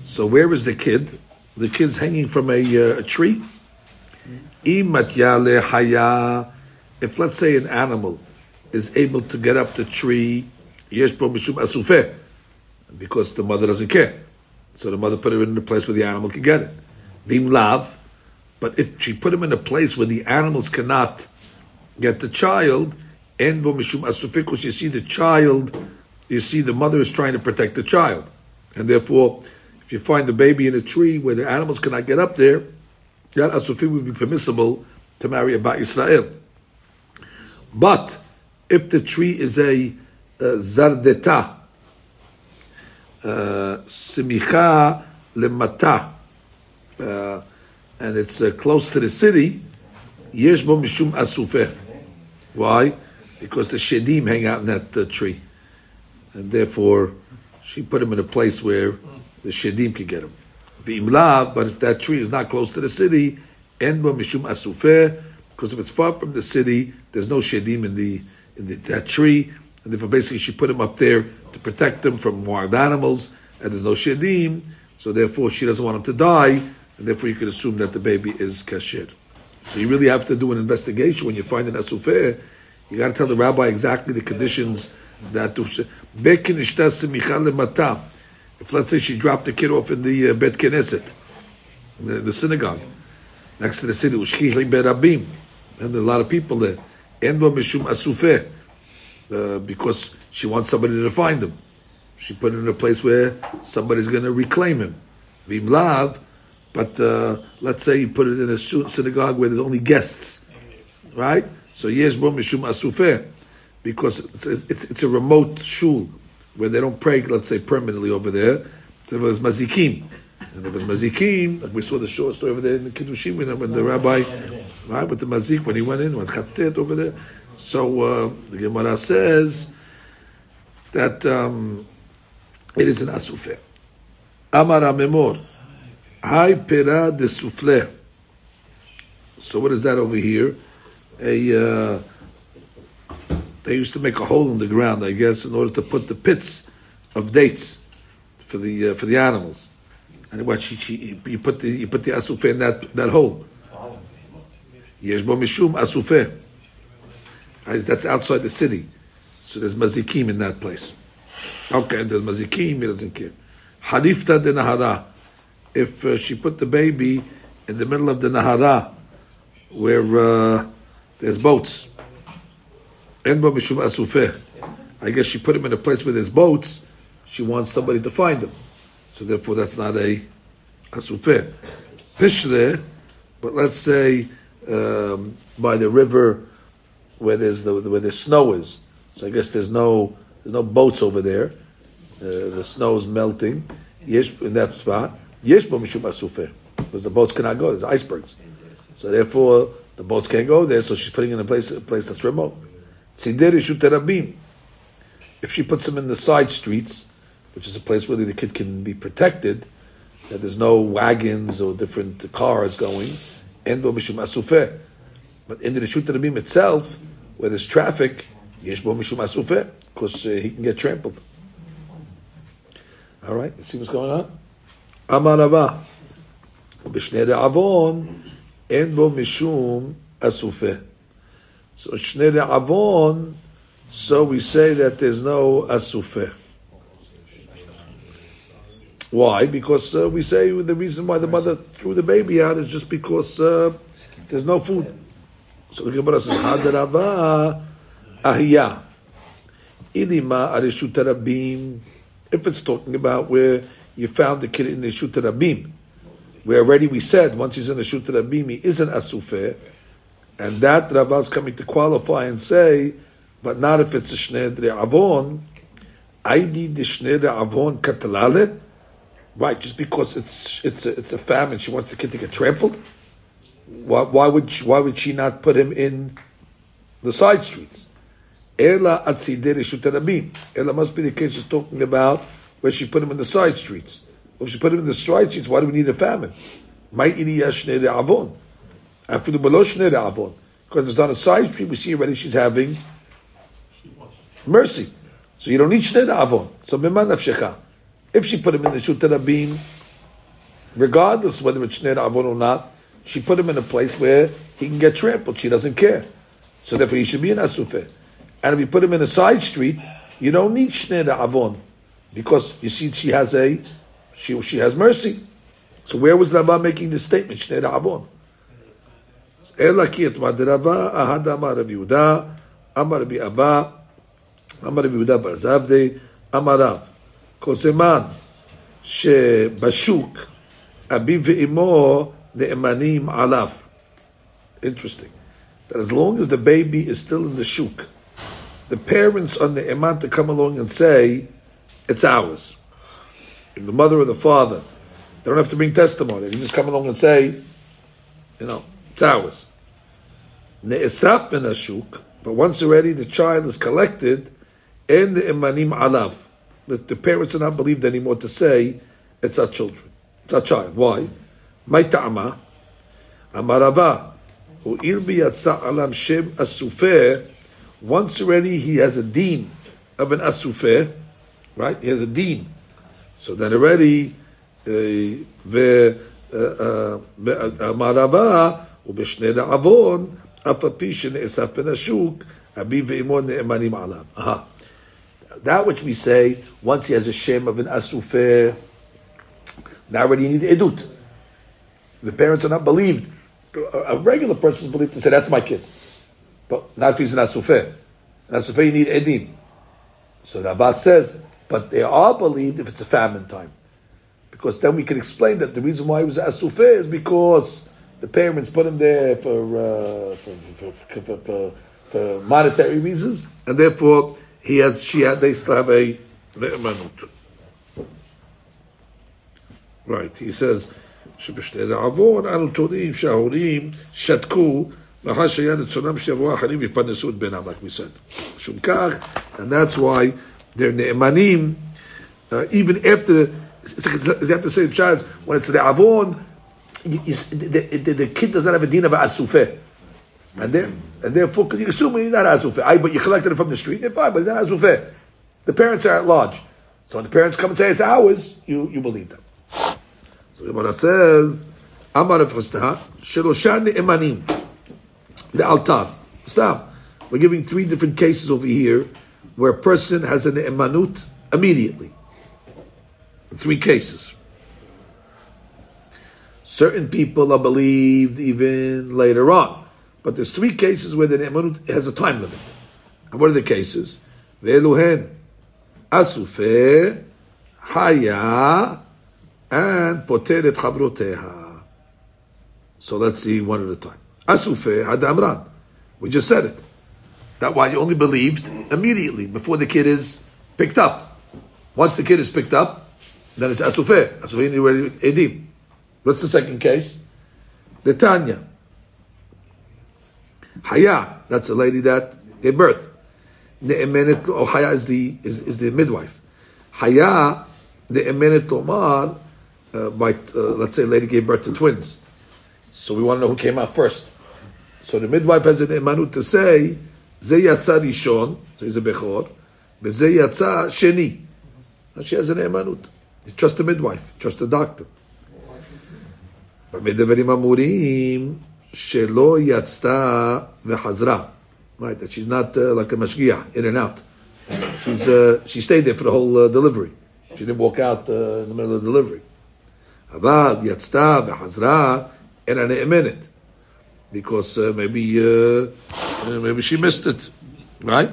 So where is the kid? The kid's hanging from a, uh, a tree. If let's say an animal is able to get up the tree, because the mother doesn't care. So the mother put her in a place where the animal can get it. But if she put him in a place where the animals cannot get the child, and you see the child, you see the mother is trying to protect the child. And therefore, if you find the baby in a tree where the animals cannot get up there, that asufik would be permissible to marry a Bat Yisrael. But if the tree is a, a zardeta, uh, simicha lemata, uh, and it's uh, close to the city, yesh bo mishum asufeh. Why? Because the shedim hang out in that uh, tree, and therefore she put him in a place where the shedim can get him. But if that tree is not close to the city, mishum asufeh, because if it's far from the city, there's no shedim in the in the, that tree, and therefore basically she put him up there to protect him from wild animals, and there's no shedim, so therefore she doesn't want him to die, and therefore you could assume that the baby is kasher. So you really have to do an investigation when you find an asufeh. You got to tell the rabbi exactly the conditions that if let's say she dropped the kid off in the uh, Bet Knesset, the, the synagogue, next to the city, Berabim, and a lot of people there. Enbo Mishum Asufeh, uh, because she wants somebody to find him. She put it in a place where somebody's going to reclaim him. Vim Lav, but uh, let's say you put it in a synagogue where there's only guests, right? So yes, bo mishum asufeh, because it's, it's, it's a remote shul where they don't pray, let's say, permanently over there. There was mazikim, and there was mazikim. Like we saw the short story over there in the Kiddushin when the rabbi, right, with the mazik when he went in with chatet over there. So uh, the Gemara says that um, it is an asufeh. Amar memor. Hai pera de souffle. So what is that over here? A uh, they used to make a hole in the ground, I guess, in order to put the pits of dates for the uh, for the animals. And what you, you put the you put the asufeh in that that hole. Yesh bo mishum asufeh. That's outside the city, so there's mazikim in that place. Okay, there's mazikim. He doesn't care. Harifta de nahara if uh, she put the baby in the middle of the Nahara, where uh, there's boats. I guess she put him in a place where there's boats. She wants somebody to find him, so therefore that's not a asufeh. Pishre, but let's say um, by the river where there's the where the snow is. So I guess there's no there's no boats over there. Uh, the snow is melting. Yes, in that spot. Asufeh, because the boats cannot go. There's icebergs, so therefore the boats can't go there. So she's putting in a place a place that's remote. If she puts him in the side streets, which is a place where the kid can be protected, that there's no wagons or different cars going, and mishum asufeh. But in the Rishut Rabim itself, where there's traffic, yesh bo mishum because uh, he can get trampled. All right, see what's going on. Amarava, b'shnei avon, en bo mishum asufeh. So Shnei Avon, so we say that there's no Asufeh. Why? Because uh, we say the reason why the mother threw the baby out is just because uh, there's no food. So the Gemara says, Hadarava Ahiya. idima Arishutarabim. If it's talking about where you found the kid in the Shutarabim, where already we said once he's in the Shutarabim, he isn't Asufeh. And that Rava is coming to qualify and say, but not if it's a Shnei Avon. I Aidi de Shnei Avon katalale. Right, just because it's it's a, it's a famine, she wants the kid to get trampled. Why, why would she, why would she not put him in the side streets? Ela atzidei reshut rabim. Ela must be the case she's talking about where she put him in the side streets. If she put him in the side streets, why do we need a famine? Might shnei avon. Afilu below shnei avon. Because it's on a side street, we see already she's having mercy. So you don't need shnei avon. So b'man nafshecha. If she put him in the shut rabim, regardless whether it's shnei avon or not, she put him in a place where he can get trampled. She doesn't care. So therefore, he should be an asufeh. And if you put him in a side street, you don't need shnei avon because you see she has a she she has mercy. So where was Rava making this statement? Shnei avon. אלא כי את מדרבה אהד אמר רבי יהודה, אמר רבי אבא, אמר רבי יהודה בר זבדי, אמר רב, כל זמן שבשוק אביו ואמו נאמנים עליו. Interesting. That as long as the baby is still in the shuk, the parents on the iman to come along and say, it's ours. If the mother or the father, they don't have to bring testimony. They can just come along and say, you know, it's ours. Ne'esap in a shuk, but once already the child is collected, in the imanim alav, that the parents are not believed anymore to say, it's our children, it's our child. Why? My ta'ama, amarava, hu ilbi yatsa alam shem asufeh, once already he has a deen of an asufeh, right? He has a deen. So then already, והמערבה ובשני דעוון, That which we say, once he has a shame of an asufir, now already you need edut. The parents are not believed. A regular person is believed to say, that's my kid. But not if he's an asufir. An asufir, you need edim. So the Abbas says, but they are believed if it's a famine time. Because then we can explain that the reason why he was asufir is because the parents put him there for, uh, for, for, for, for, for monetary reasons, and therefore he has, she had, they still have a ne'emanut. Right, he says, שבשתי דעוון אנו תודים שההורים שתקו לאחר שהיה רצונם שיבואו אחרים ויפרנסו את בינם, like we said. משום כך, and that's why they're ne'emanim, uh, even after, they have to say Pshaz, when it's the avon, you, you, the, the, the, kid does not have a din of asufeh. And, there, and therefore, you assume he's not asufeh. I, but you collected it from the street, yeah, fine, but he's not asufeh. The parents are at large. So when the parents come and say it's ours, you, you believe them. So the Gemara says, Amar of Sheloshan Emanim, the altar. Stop. We're giving three different cases over here where a person has an emanut immediately. Three cases. Certain people are believed even later on. But there's three cases where the emanut has a time limit. And what are the cases? Ve'eluhen, asufeh, haya, and poteret chavroteha. So let's see one at a time. Asufeh hadamran. We just said it. That's why you only believed immediately before the kid is picked up. Once the kid is picked up, then it's asufeh. Asufeh already edim. What's the second case? The Tanya. Haya. That's a lady that gave birth. Ne'emenet oh, Haya is the is, is the midwife. Haya ne'emenet lomar uh, uh, let's say lady gave birth to twins. So we want to know who came out first. So the midwife has an emanut to say, Ze yatsa rishon, so he's a bechor, yatsa sheni. And she has an emanut. You trust the midwife, trust the doctor. בדברים אמורים שלא יצתה וחזרה. Right, that she's not uh, like a mashgiach, in and out. She's, uh, she stayed there for the whole uh, delivery. She didn't walk out uh, in the middle of the delivery. אבל יצתה וחזרה, אין הנאמנת. Because uh, maybe, uh, maybe she missed it. Right?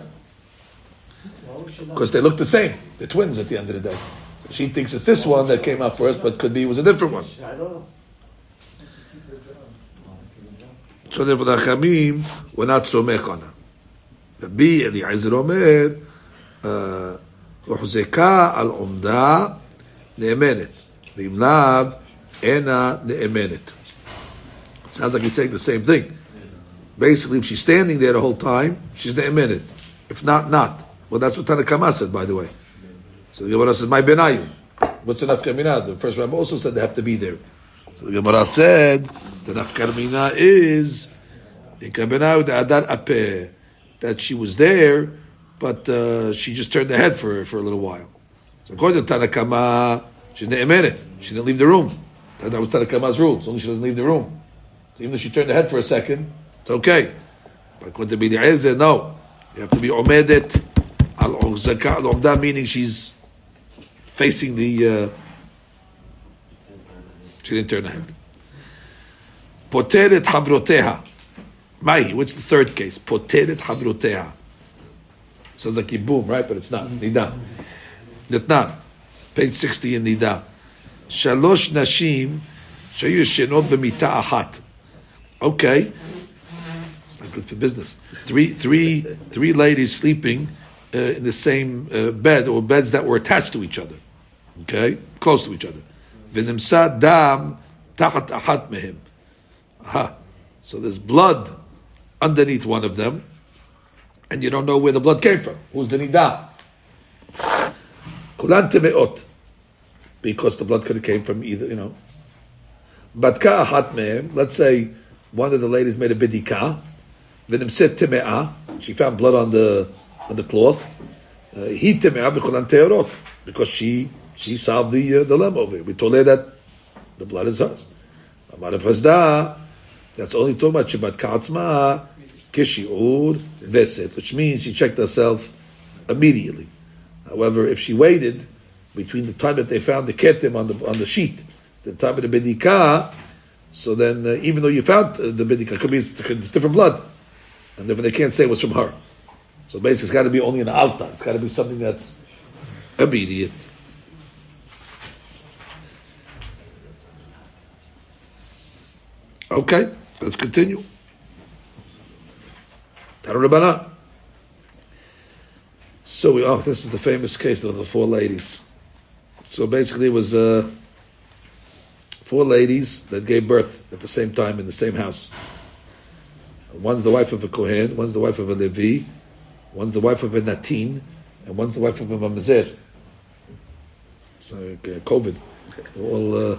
Because they look the same. They're twins at the end of the day. She thinks it's this one that came out first, but could be it was a different one. So therefore the Chamim were not somech on her. רבי אליעזר אומר, אה, הוחזקה על עומדה נאמנת, ואם לאו, אינה נאמנת. Sounds like he's saying the same thing. Basically, if she's standing there the whole time, she's ne'emenet. If not, not. Well, that's what Tanakama said, by the way. So the Gemara says, my benayu. What's the nafkamina? The first rabbi also said they have to be there. So the Gemara said, the nafkamina is, that she was there, but uh, she just turned her head for, for a little while. So according to Tanakama, she's ne'emenet. She didn't leave the room. That that was Tanakama's rule. As long as she doesn't leave the room. So even if she turned her head for a second, it's okay. But according to Bidi no. You have to be omedet al meaning she's facing the. Uh, she didn't turn her head. Poteret habroteha. Mai, what's the third case? Poteret habroteha. Sounds like boom, right? But it's not. Nida. Nitnan. Page 60 in nida. Shalosh nashim shayu shenot b'mita ahat. Okay. It's not good for business. Three, three, three ladies sleeping uh, in the same uh, bed or beds that were attached to each other. Okay? Close to each other. V'nimsa dam tachat ahat mehem. Aha. So there's blood underneath one of them, and you don't know where the blood came from. Who's the nida? Kulan temeot. Because the blood could have came from either, you know. Batka ahat mehem. Let's say one of the ladies made a bidika, v'nimset teme'ah, she found blood on the on the cloth. Uh, he teme'ah b'kolan teorot, because she she solved the uh, dilemma over here. We told her that the blood is hers. Amar Hazda, that's only talking about Shabbat Katzma, Kishiur, Veset, which means she checked herself immediately. However, if she waited between the time that they found the ketim on the on the sheet, the time of the bedika, so then, uh, even though you found uh, the bidika, could be it's, it's different blood, and therefore they can't say it was from her. So basically, it's got to be only an alta. It's got to be something that's immediate. Okay, let's continue. So we, oh, this is the famous case of the four ladies. So basically, it was. Uh, four ladies that gave birth at the same time in the same house. One's the wife of a Kohen, one's the wife of a Levi, one's the wife of a Natin, and one's the wife of a Mamzer. So, okay, COVID. all, uh,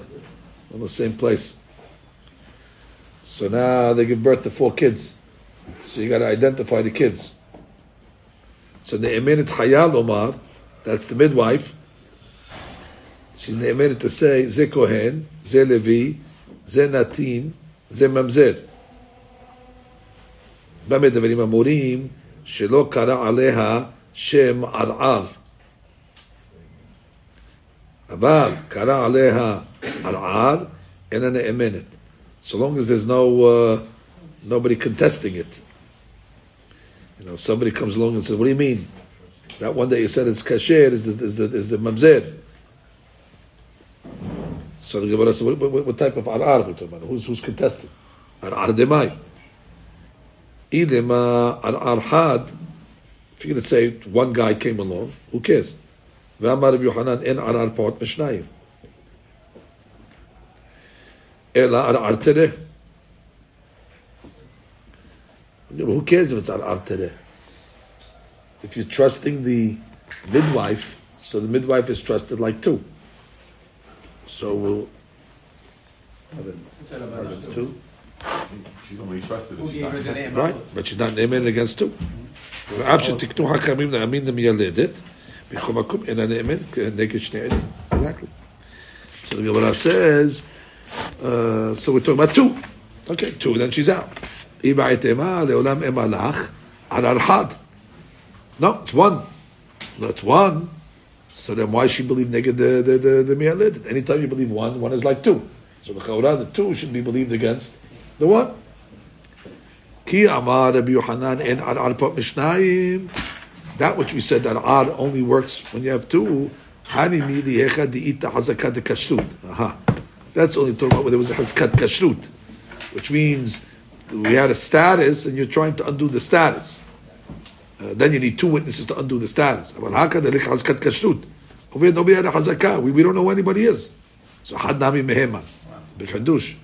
all the same place. So now they give birth to four kids. So you got to identify the kids. So the Eminat Hayal Omar, that's the midwife, she's ne'emenet to say, Ze Kohen, Ze Levi, Ze Natin, Ze Mamzer. במה דברים אמורים שלא קרא עליה שם ערער. אבל קרא עליה ערער, אינה נאמנת. so long as there's no uh, nobody contesting it. You know, somebody comes along and says, "What do you mean? That one that you said it's kasher is the, is the, is the mamzer." So the Gemara says, what, what, "What type of arar are we talking about? Who's who's contesting? Arar demai. Idema arar had. If you're going to say one guy came along, who cares? V'amar Yohanan en arar pot mishnayim." משניים. אלא ערער תרא. Who cares if it's ערער תרא? If you're trusting the midwife, so the midwife is trusted like two. So we'll. Against two? She's only trusted Who if she's gave not her the against name? Right, but she's not נאמנת against two. ואף שתקנו חכמים להאמין למיילדת, בכל מקום אינה נאמנת נגד שני אלה. Exactly. So the Gemara says, so we're talking about two. Okay, two, then she's out. No, it's one. No, it's one. So then why she believe negative the the the, the mi'alid? Anytime you believe one, one is like two. So the the two should be believed against the one. Ki amar Rabbi Yohanan and arar pot mishnayim. That which we said that ar only works when you have two. Hani mi lihecha di'ita hazakat de kashrut. Aha. That's only talking about when there was a hazakat kashrut, which means we had a status, and you're trying to undo the status. Uh, then you need two witnesses to undo the status. אבל haka דליך חזקת כשרות. over here nobody had a חזקה. We, we don't know who anybody is. So חד נמי מהמה. בחידוש.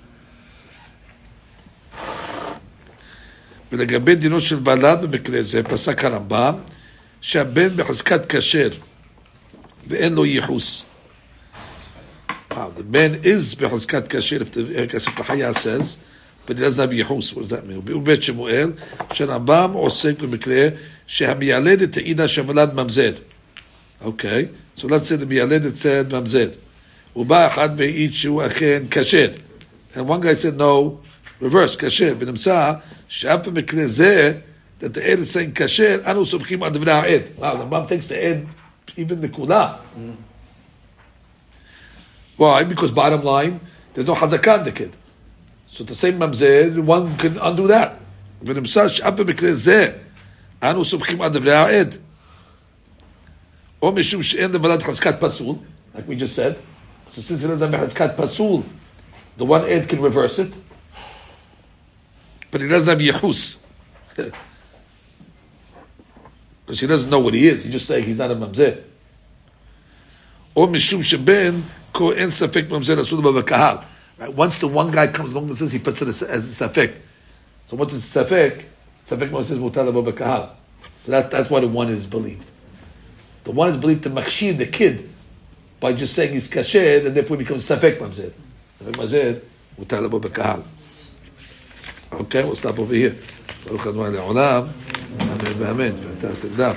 ולגבי דינו של ולד במקרה זה, פסק הרמב"ם, שהבן בחזקת כשר ואין לו ייחוס. Wow, the man is בחזקת כשר, if the if the Chaya says, but he doesn't have ייחוס. What does that mean? ובית שמואל, שהרמב"ם עוסק במקרה שהמיילדת תעידה שהוולד ממזר. Okay, so let's say the מיילדת said ממזר. ובא אחד והעיד שהוא אכן כשר. And one guy said no, reverse, כשר. ונמצא שאף במקרה זה, that the עד is saying כשר, אנו סומכים על דברי העד. Wow, the mom takes the עד, even the כולה. Why? Because bottom line, there's no חזקה in the kid. So the same ממזר, one can undo that. ונמצא שאף במקרה זה, אנו סומכים על דברי העד. או משום שאין לוולד חזקת פסול, like we just said, so since it doesn't have חזקת פסול, the one aid can reverse it, but he doesn't have ייחוס. Because he doesn't know what he is, he just saying he's not a ממזר. או משום שבן כה אין ספק ממזר אסור לו בקהל. Right? Once the one guy comes along and says he puts it as, as ספק. So once it's ספק, ספק ממזר says מותר לבוא בקהל. So that, that's why the one is believed. The one is believed to machshir the kid by just saying he's kasher, and therefore becomes safek mamzer. Safek mamzer, mutar labo b'kahal. Okay, we'll stop over here. Baruch Adonai le'olam. Amen, amen. Fantastic daf.